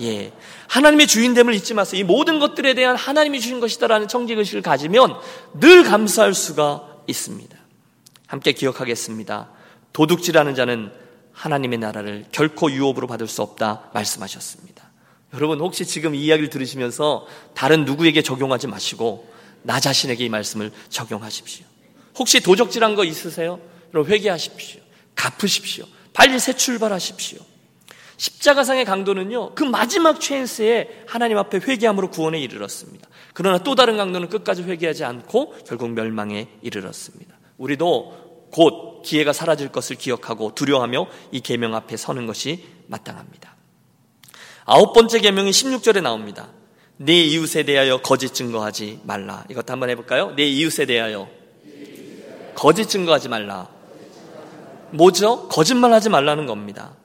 예. 하나님의 주인됨을 잊지 마세요. 이 모든 것들에 대한 하나님이 주신 것이다라는 청지의식을 가지면 늘 감사할 수가 있습니다. 함께 기억하겠습니다. 도둑질하는 자는 하나님의 나라를 결코 유업으로 받을 수 없다 말씀하셨습니다. 여러분 혹시 지금 이 이야기를 들으시면서 다른 누구에게 적용하지 마시고 나 자신에게 이 말씀을 적용하십시오. 혹시 도적질한 거 있으세요? 여러분 회개하십시오. 갚으십시오. 빨리 새 출발하십시오. 십자가상의 강도는요, 그 마지막 최인스에 하나님 앞에 회개함으로 구원에 이르렀습니다. 그러나 또 다른 강도는 끝까지 회개하지 않고 결국 멸망에 이르렀습니다. 우리도 곧 기회가 사라질 것을 기억하고 두려워하며 이 계명 앞에 서는 것이 마땅합니다. 아홉 번째 계명이 16절에 나옵니다. 네 이웃에 대하여 거짓 증거하지 말라. 이것도 한번 해볼까요? 네 이웃에 대하여 거짓 증거하지 말라. 뭐죠? 거짓말하지 말라는 겁니다.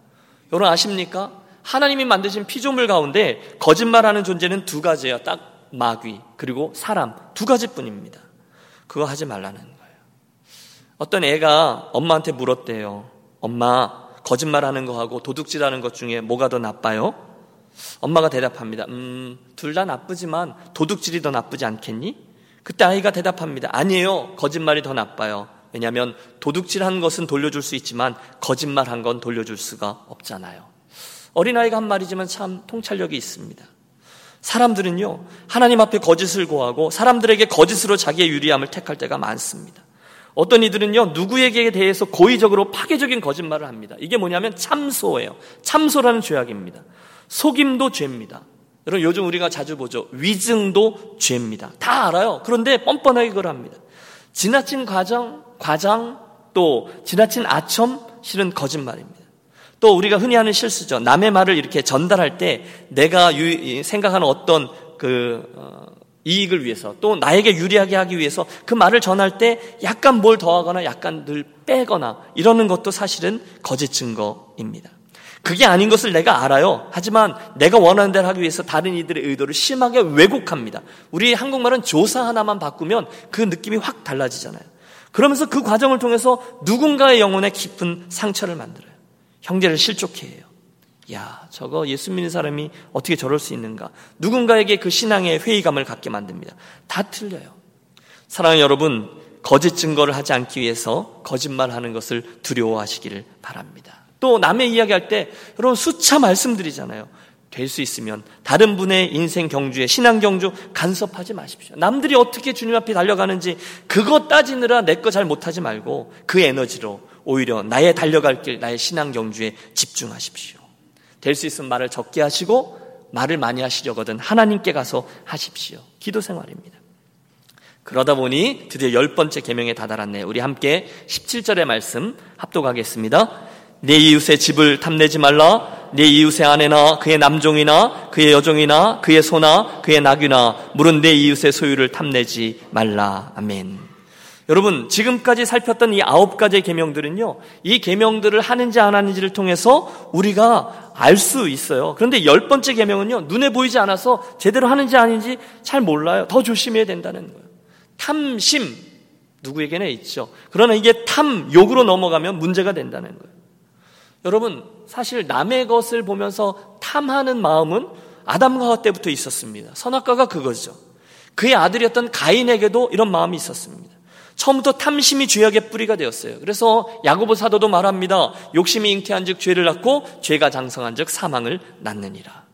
여러분 아십니까? 하나님이 만드신 피조물 가운데 거짓말하는 존재는 두 가지예요. 딱 마귀 그리고 사람 두 가지뿐입니다. 그거 하지 말라는 거예요. 어떤 애가 엄마한테 물었대요. 엄마 거짓말하는 거하고 도둑질하는 것 중에 뭐가 더 나빠요? 엄마가 대답합니다. 음, 둘 다 나쁘지만 도둑질이 더 나쁘지 않겠니? 그때 아이가 대답합니다. 아니에요. 거짓말이 더 나빠요. 왜냐하면 도둑질한 것은 돌려줄 수 있지만 거짓말한 건 돌려줄 수가 없잖아요. 어린아이가 한 말이지만 참 통찰력이 있습니다. 사람들은요, 하나님 앞에 거짓을 고하고 사람들에게 거짓으로 자기의 유리함을 택할 때가 많습니다. 어떤 이들은요, 누구에게 대해서 고의적으로 파괴적인 거짓말을 합니다. 이게 뭐냐면 참소예요. 참소라는 죄악입니다. 속임도 죄입니다. 여러분 요즘 우리가 자주 보죠. 위증도 죄입니다. 다 알아요. 그런데 뻔뻔하게 그걸 합니다. 지나친 과정, 과장, 또 지나친 아첨, 실은 거짓말입니다. 또 우리가 흔히 하는 실수죠. 남의 말을 이렇게 전달할 때 내가 유, 생각하는 어떤 그 어, 이익을 위해서 또 나에게 유리하게 하기 위해서 그 말을 전할 때 약간 뭘 더하거나 약간 늘 빼거나 이러는 것도 사실은 거짓 증거입니다. 그게 아닌 것을 내가 알아요. 하지만 내가 원하는 대로 하기 위해서 다른 이들의 의도를 심하게 왜곡합니다. 우리 한국말은 조사 하나만 바꾸면 그 느낌이 확 달라지잖아요. 그러면서 그 과정을 통해서 누군가의 영혼에 깊은 상처를 만들어요. 형제를 실족해 해요. 야, 저거 예수 믿는 사람이 어떻게 저럴 수 있는가? 누군가에게 그 신앙의 회의감을 갖게 만듭니다. 다 틀려요. 사랑하는 여러분, 거짓 증거를 하지 않기 위해서 거짓말하는 것을 두려워하시기를 바랍니다. 또 남의 이야기할 때 여러분 수차 말씀드리잖아요. 될 수 있으면 다른 분의 인생 경주에 신앙 경주 간섭하지 마십시오. 남들이 어떻게 주님 앞에 달려가는지 그거 따지느라 내 거 잘 못하지 말고 그 에너지로 오히려 나의 달려갈 길, 나의 신앙 경주에 집중하십시오. 될 수 있으면 말을 적게 하시고 말을 많이 하시려거든 하나님께 가서 하십시오. 기도 생활입니다. 그러다 보니 드디어 열 번째 계명에 다다랐네요. 우리 함께 17절의 말씀 합독하겠습니다. 내 이웃의 집을 탐내지 말라. 내 이웃의 아내나 그의 남종이나 그의 여종이나 그의 소나 그의 낙이나 물은 내 이웃의 소유를 탐내지 말라. 아멘. 여러분 지금까지 살폈던 이 아홉 가지의 계명들은요. 이 계명들을 하는지 안 하는지를 통해서 우리가 알 수 있어요. 그런데 열 번째 계명은요. 눈에 보이지 않아서 제대로 하는지 아닌지 잘 몰라요. 더 조심해야 된다는 거예요. 탐심 누구에게나 있죠. 그러나 이게 탐욕으로 넘어가면 문제가 된다는 거예요. 여러분, 사실 남의 것을 보면서 탐하는 마음은 아담과 하와 때부터 있었습니다. 선악과가 그거죠. 그의 아들이었던 가인에게도 이런 마음이 있었습니다. 처음부터 탐심이 죄악의 뿌리가 되었어요. 그래서 야고보 사도도 말합니다. 욕심이 잉태한즉 죄를 낳고 죄가 장성한즉 사망을 낳느니라.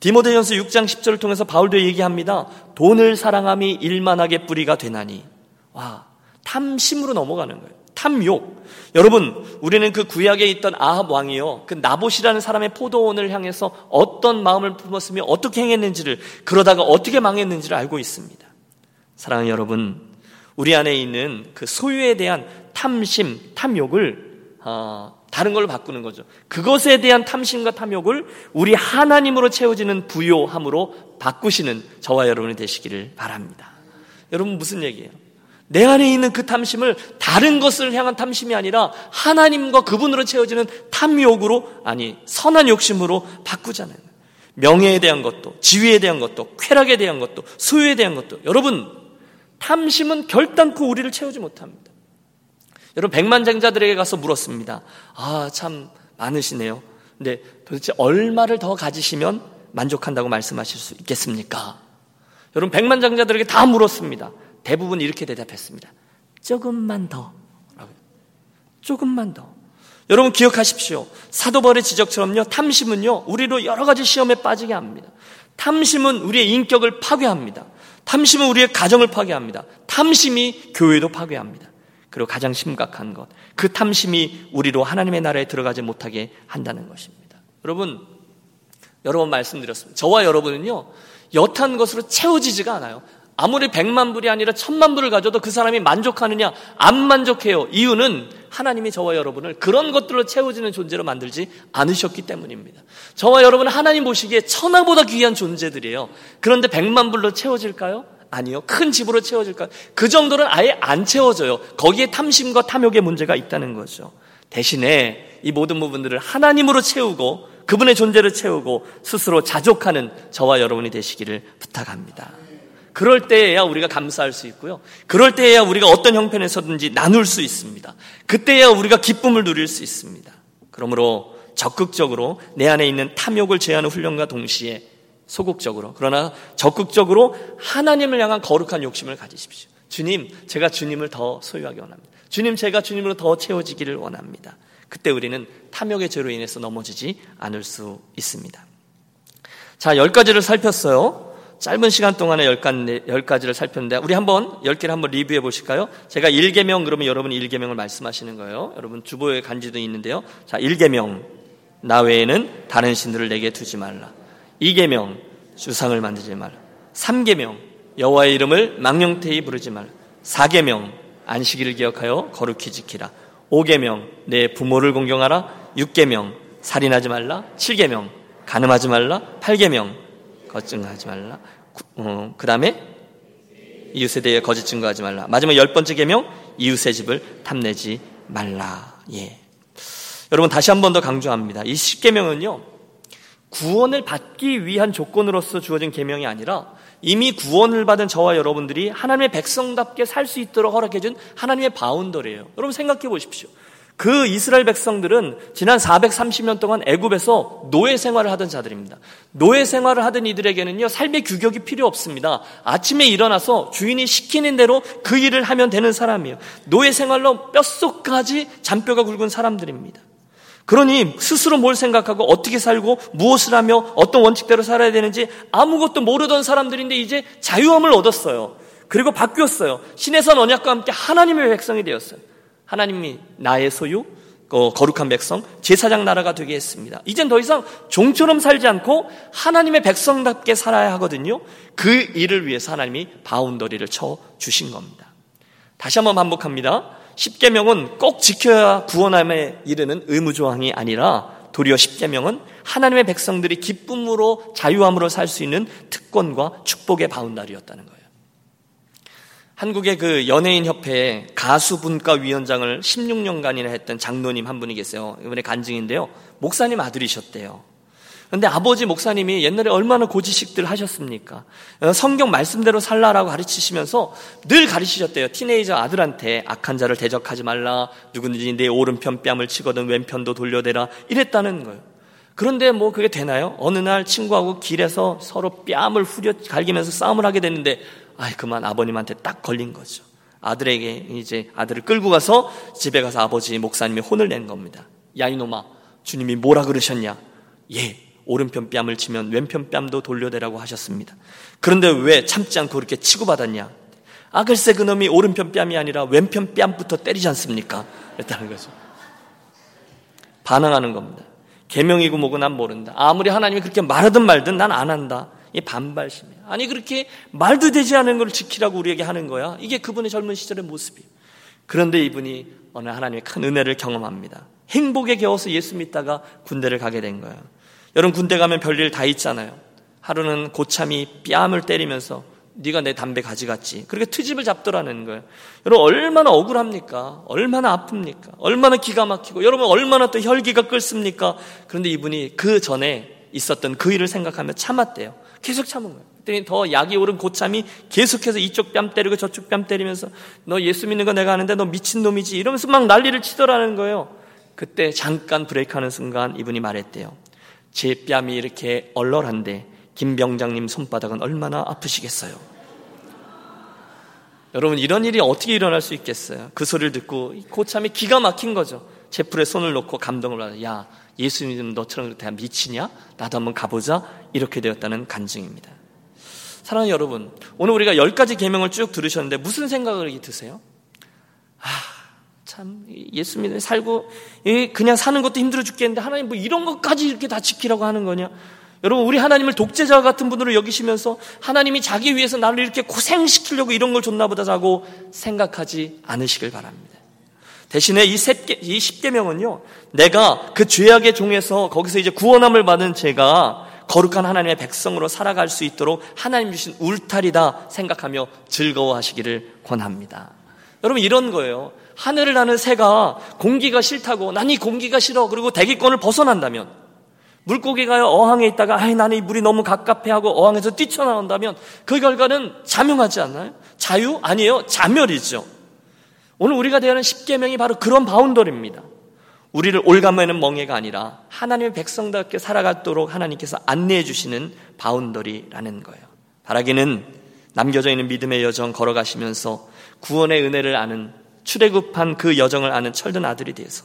디모데전서 6장 10절을 통해서 바울도 얘기합니다. 돈을 사랑함이 일만하게 뿌리가 되나니. 와, 탐심으로 넘어가는 거예요. 탐욕. 여러분, 우리는 그 구약에 있던 아합 왕이요. 그 나봇이라는 사람의 포도원을 향해서 어떤 마음을 품었으며 어떻게 행했는지를 그러다가 어떻게 망했는지를 알고 있습니다. 사랑하는 여러분, 우리 안에 있는 그 소유에 대한 탐심, 탐욕을 어, 다른 걸로 바꾸는 거죠. 그것에 대한 탐심과 탐욕을 우리 하나님으로 채워지는 부요함으로 바꾸시는 저와 여러분이 되시기를 바랍니다. 여러분 무슨 얘기예요? 내 안에 있는 그 탐심을 다른 것을 향한 탐심이 아니라 하나님과 그분으로 채워지는 탐욕으로 아니 선한 욕심으로 바꾸잖아요. 명예에 대한 것도 지위에 대한 것도 쾌락에 대한 것도 소유에 대한 것도 여러분 탐심은 결단코 우리를 채우지 못합니다. 여러분 백만장자들에게 가서 물었습니다. 아 참 많으시네요. 근데 도대체 얼마를 더 가지시면 만족한다고 말씀하실 수 있겠습니까? 여러분 백만장자들에게 다 물었습니다. 대부분 이렇게 대답했습니다. 조금만 더. 조금만 더. 여러분 기억하십시오. 사도벌의 지적처럼요. 탐심은요. 우리로 여러 가지 시험에 빠지게 합니다. 탐심은 우리의 인격을 파괴합니다. 탐심은 우리의 가정을 파괴합니다. 탐심이 교회도 파괴합니다. 그리고 가장 심각한 것. 그 탐심이 우리로 하나님의 나라에 들어가지 못하게 한다는 것입니다. 여러분, 여러 번 말씀드렸습니다. 저와 여러분은요, 여탄 것으로 채워지지가 않아요. 아무리 백만 불이 아니라 천만 불을 가져도 그 사람이 만족하느냐? 안 만족해요. 이유는 하나님이 저와 여러분을 그런 것들로 채워지는 존재로 만들지 않으셨기 때문입니다. 저와 여러분은 하나님 보시기에 천하보다 귀한 존재들이에요. 그런데 백만 불로 채워질까요? 아니요. 큰 집으로 채워질까요? 그 정도는 아예 안 채워져요. 거기에 탐심과 탐욕의 문제가 있다는 거죠. 대신에 이 모든 부분들을 하나님으로 채우고 그분의 존재를 채우고 스스로 자족하는 저와 여러분이 되시기를 부탁합니다. 그럴 때에야 우리가 감사할 수 있고요. 그럴 때에야 우리가 어떤 형편에서든지 나눌 수 있습니다. 그때야 우리가 기쁨을 누릴 수 있습니다. 그러므로 적극적으로 내 안에 있는 탐욕을 제하는 훈련과 동시에 소극적으로 그러나 적극적으로 하나님을 향한 거룩한 욕심을 가지십시오. 주님, 제가 주님을 더 소유하기 원합니다. 주님, 제가 주님으로 더 채워지기를 원합니다. 그때 우리는 탐욕의 죄로 인해서 넘어지지 않을 수 있습니다. 자, 열 가지를 살폈어요. 짧은 시간 동안에 열 가지를 살폈는데 우리 한번 열 개를 한번 리뷰해 보실까요? 제가 1계명 그러면 여러분이 1계명을 말씀하시는 거예요. 여러분 주보에 간지도 있는데요. 자, 1계명 나 외에는 다른 신들을 내게 두지 말라. 2계명 주상을 만들지 말라. 3계명 여호와의 이름을 망령태히 부르지 말라. 4계명 안식일을 기억하여 거룩히 지키라. 5계명 내 부모를 공경하라. 6계명 살인하지 말라. 7계명 가늠하지 말라. 8계명 거증하지 말라. 어, 그 다음에 이웃에 대해 거짓 증거하지 말라. 마지막 열 번째 계명 이웃의 집을 탐내지 말라. 예. 여러분 다시 한 번 더 강조합니다. 이 십계명은요 구원을 받기 위한 조건으로서 주어진 계명이 아니라 이미 구원을 받은 저와 여러분들이 하나님의 백성답게 살 수 있도록 허락해준 하나님의 바운더리예요. 여러분 생각해 보십시오. 그 이스라엘 백성들은 지난 430년 동안 애굽에서 노예 생활을 하던 자들입니다. 노예 생활을 하던 이들에게는요 삶의 규격이 필요 없습니다. 아침에 일어나서 주인이 시키는 대로 그 일을 하면 되는 사람이에요. 노예 생활로 뼛속까지 잔뼈가 굵은 사람들입니다. 그러니 스스로 뭘 생각하고 어떻게 살고 무엇을 하며 어떤 원칙대로 살아야 되는지 아무것도 모르던 사람들인데 이제 자유함을 얻었어요. 그리고 바뀌었어요. 신의 선 언약과 함께 하나님의 백성이 되었어요. 하나님이 나의 소유, 어, 거룩한 백성, 제사장 나라가 되게 했습니다. 이젠 더 이상 종처럼 살지 않고 하나님의 백성답게 살아야 하거든요. 그 일을 위해서 하나님이 바운더리를 쳐 주신 겁니다. 다시 한번 반복합니다. 십계명은 꼭 지켜야 구원함에 이르는 의무 조항이 아니라 도리어 십계명은 하나님의 백성들이 기쁨으로 자유함으로 살 수 있는 특권과 축복의 바운다리였다는 거예요. 한국의 그 연예인 협회 가수 분과 위원장을 16년간이나 했던 장로님 한 분이 계세요. 이번에 간증인데요. 목사님 아들이셨대요. 근데 아버지 목사님이 옛날에 얼마나 고지식들 하셨습니까? 어, 성경 말씀대로 살라라고 가르치시면서 늘 가르치셨대요. 티네이저 아들한테 악한 자를 대적하지 말라. 누구든지 내 오른편 뺨을 치거든 왼편도 돌려대라. 이랬다는 거예요. 그런데 뭐 그게 되나요? 어느 날 친구하고 길에서 서로 뺨을 후려 갈기면서 싸움을 하게 됐는데 아이 그만 아버님한테 딱 걸린 거죠. 아들에게 이제 아들을 끌고 가서 집에 가서 아버지 목사님이 혼을 낸 겁니다. 야 이놈아 주님이 뭐라 그러셨냐? 예 오른편 뺨을 치면 왼편 뺨도 돌려대라고 하셨습니다. 그런데 왜 참지 않고 그렇게 치고받았냐? 아 글쎄 그놈이 오른편 뺨이 아니라 왼편 뺨부터 때리지 않습니까? 그랬다는 거죠. 반항하는 겁니다. 개명이고 뭐고 난 모른다. 아무리 하나님이 그렇게 말하든 말든 난 안 한다. 이 반발심이야. 아니 그렇게 말도 되지 않은 걸 지키라고 우리에게 하는 거야. 이게 그분의 젊은 시절의 모습이에요. 그런데 이분이 어느 하나님의 큰 은혜를 경험합니다. 행복에 겨워서 예수 믿다가 군대를 가게 된 거예요. 여러분 군대 가면 별일 다 있잖아요. 하루는 고참이 뺨을 때리면서 네가 내 담배 가져갔지. 그렇게 트집을 잡더라는 거예요. 여러분 얼마나 억울합니까? 얼마나 아픕니까? 얼마나 기가 막히고 여러분 얼마나 또 혈기가 끓습니까? 그런데 이분이 그 전에 있었던 그 일을 생각하며 참았대요. 계속 참은 거예요. 그랬더니 더 약이 오른 고참이 계속해서 이쪽 뺨 때리고 저쪽 뺨 때리면서 너 예수 믿는 거 내가 아는데 너 미친 놈이지 이러면서 막 난리를 치더라는 거예요. 그때 잠깐 브레이크하는 순간 이분이 말했대요. 제 뺨이 이렇게 얼얼한데 김 병장님 손바닥은 얼마나 아프시겠어요. 여러분 이런 일이 어떻게 일어날 수 있겠어요? 그 소리를 듣고 고참이 기가 막힌 거죠. 제풀에 손을 놓고 감동을 하다. 야 예수 믿는 너처럼 그렇게 미치냐? 나도 한번 가보자. 이렇게 되었다는 간증입니다. 사랑하는 여러분, 오늘 우리가 열 가지 계명을 쭉 들으셨는데 무슨 생각을 드세요? 아, 참 예수 믿는 살고 그냥 사는 것도 힘들어 죽겠는데 하나님 뭐 이런 것까지 이렇게 다 지키라고 하는 거냐? 여러분 우리 하나님을 독재자 같은 분으로 여기시면서 하나님이 자기 위해서 나를 이렇게 고생시키려고 이런 걸 줬나 보다 자고 생각하지 않으시길 바랍니다. 대신에 이, 셋, 이 10계명은요, 내가 그 죄악의 종에서 거기서 이제 구원함을 받은 제가 거룩한 하나님의 백성으로 살아갈 수 있도록 하나님 주신 울타리다 생각하며 즐거워하시기를 권합니다. 여러분 이런 거예요. 하늘을 나는 새가 공기가 싫다고 난 이 공기가 싫어 그리고 대기권을 벗어난다면 물고기가 어항에 있다가 아이 나는 이 물이 너무 갑갑해 하고 어항에서 뛰쳐나온다면 그 결과는 자명하지 않나요? 자유 아니에요. 자멸이죠. 오늘 우리가 대하는 십계명이 바로 그런 boundary입니다. 우리를 옭아매는 멍에가 아니라 하나님의 백성답게 살아가도록 하나님께서 안내해 주시는 boundary라는 거예요. 바라기는 남겨져 있는 믿음의 여정 걸어가시면서 구원의 은혜를 아는 출애굽한 그 여정을 아는 철든 아들이 되어서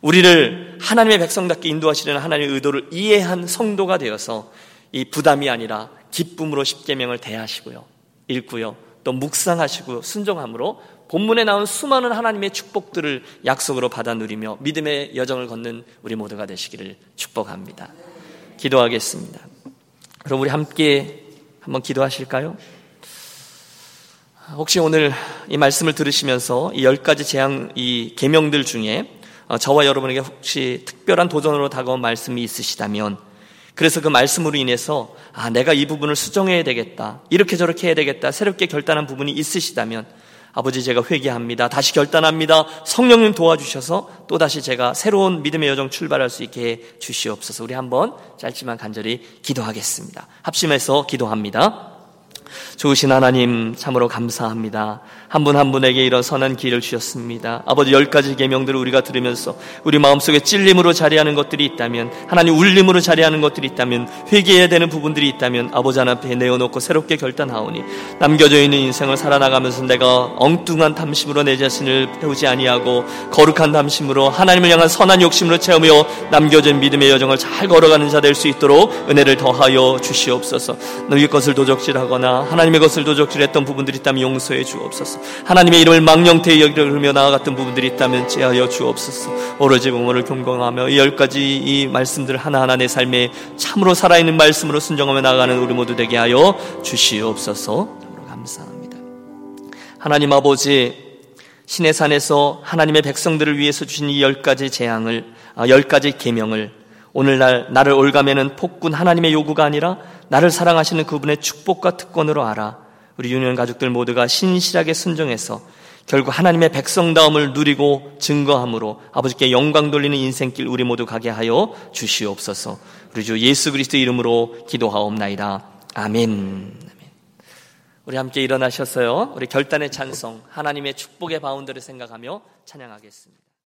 우리를 하나님의 백성답게 인도하시려는 하나님의 의도를 이해한 성도가 되어서 이 부담이 아니라 기쁨으로 십계명을 대하시고요. 읽고요. 또 묵상하시고 순종함으로 본문에 나온 수많은 하나님의 축복들을 약속으로 받아 누리며 믿음의 여정을 걷는 우리 모두가 되시기를 축복합니다. 기도하겠습니다. 그럼 우리 함께 한번 기도하실까요? 혹시 오늘 이 말씀을 들으시면서 이 열 가지 재앙, 이 계명들 중에 어, 저와 여러분에게 혹시 특별한 도전으로 다가온 말씀이 있으시다면 그래서 그 말씀으로 인해서 아, 내가 이 부분을 수정해야 되겠다. 이렇게 저렇게 해야 되겠다. 새롭게 결단한 부분이 있으시다면 아버지 제가 회개합니다. 다시 결단합니다. 성령님 도와주셔서 또 다시 제가 새로운 믿음의 여정 출발할 수 있게 해 주시옵소서. 우리 한번 짧지만 간절히 기도하겠습니다. 합심해서 기도합니다. 좋으신 하나님 참으로 감사합니다. 한 분한 한 분에게 이런 선한 기회를 주셨습니다. 아버지 열 가지 계명들을 우리가 들으면서 우리 마음속에 찔림으로 자리하는 것들이 있다면 하나님 울림으로 자리하는 것들이 있다면 회개해야 되는 부분들이 있다면 아버지 앞에 내어놓고 새롭게 결단하오니 남겨져 있는 인생을 살아나가면서 내가 엉뚱한 탐심으로 내 자신을 태우지 아니하고 거룩한 탐심으로 하나님을 향한 선한 욕심으로 채우며 남겨진 믿음의 여정을 잘 걸어가는 자 될 수 있도록 은혜를 더하여 주시옵소서. 너희 것을 도적질하거나 하나님의 것을 도적질했던 부분들이 있다면 용서해 주옵소서. 하나님의 이름을 망령태에 여기며 나아갔던 부분들이 있다면 제하여 주옵소서. 오로지 부모를 경공하며 이열 가지 이 말씀들 하나하나 내 삶에 참으로 살아있는 말씀으로 순정하며 나아가는 우리 모두 되게 하여 주시옵소서. 감사합니다. 하나님 아버지 신의 산에서 하나님의 백성들을 위해서 주신 이 열 가지 재앙을 아, 열 가지 계명을 오늘날 나를 올가매는 폭군 하나님의 요구가 아니라 나를 사랑하시는 그분의 축복과 특권으로 알아 우리 유년 가족들 모두가 신실하게 순종해서 결국 하나님의 백성다움을 누리고 증거함으로 아버지께 영광 돌리는 인생길 우리 모두 가게 하여 주시옵소서. 우리 주 예수 그리스도 이름으로 기도하옵나이다. 아멘. 우리 함께 일어나셨어요. 우리 결단의 찬송, 하나님의 축복의 바운드를 생각하며 찬양하겠습니다.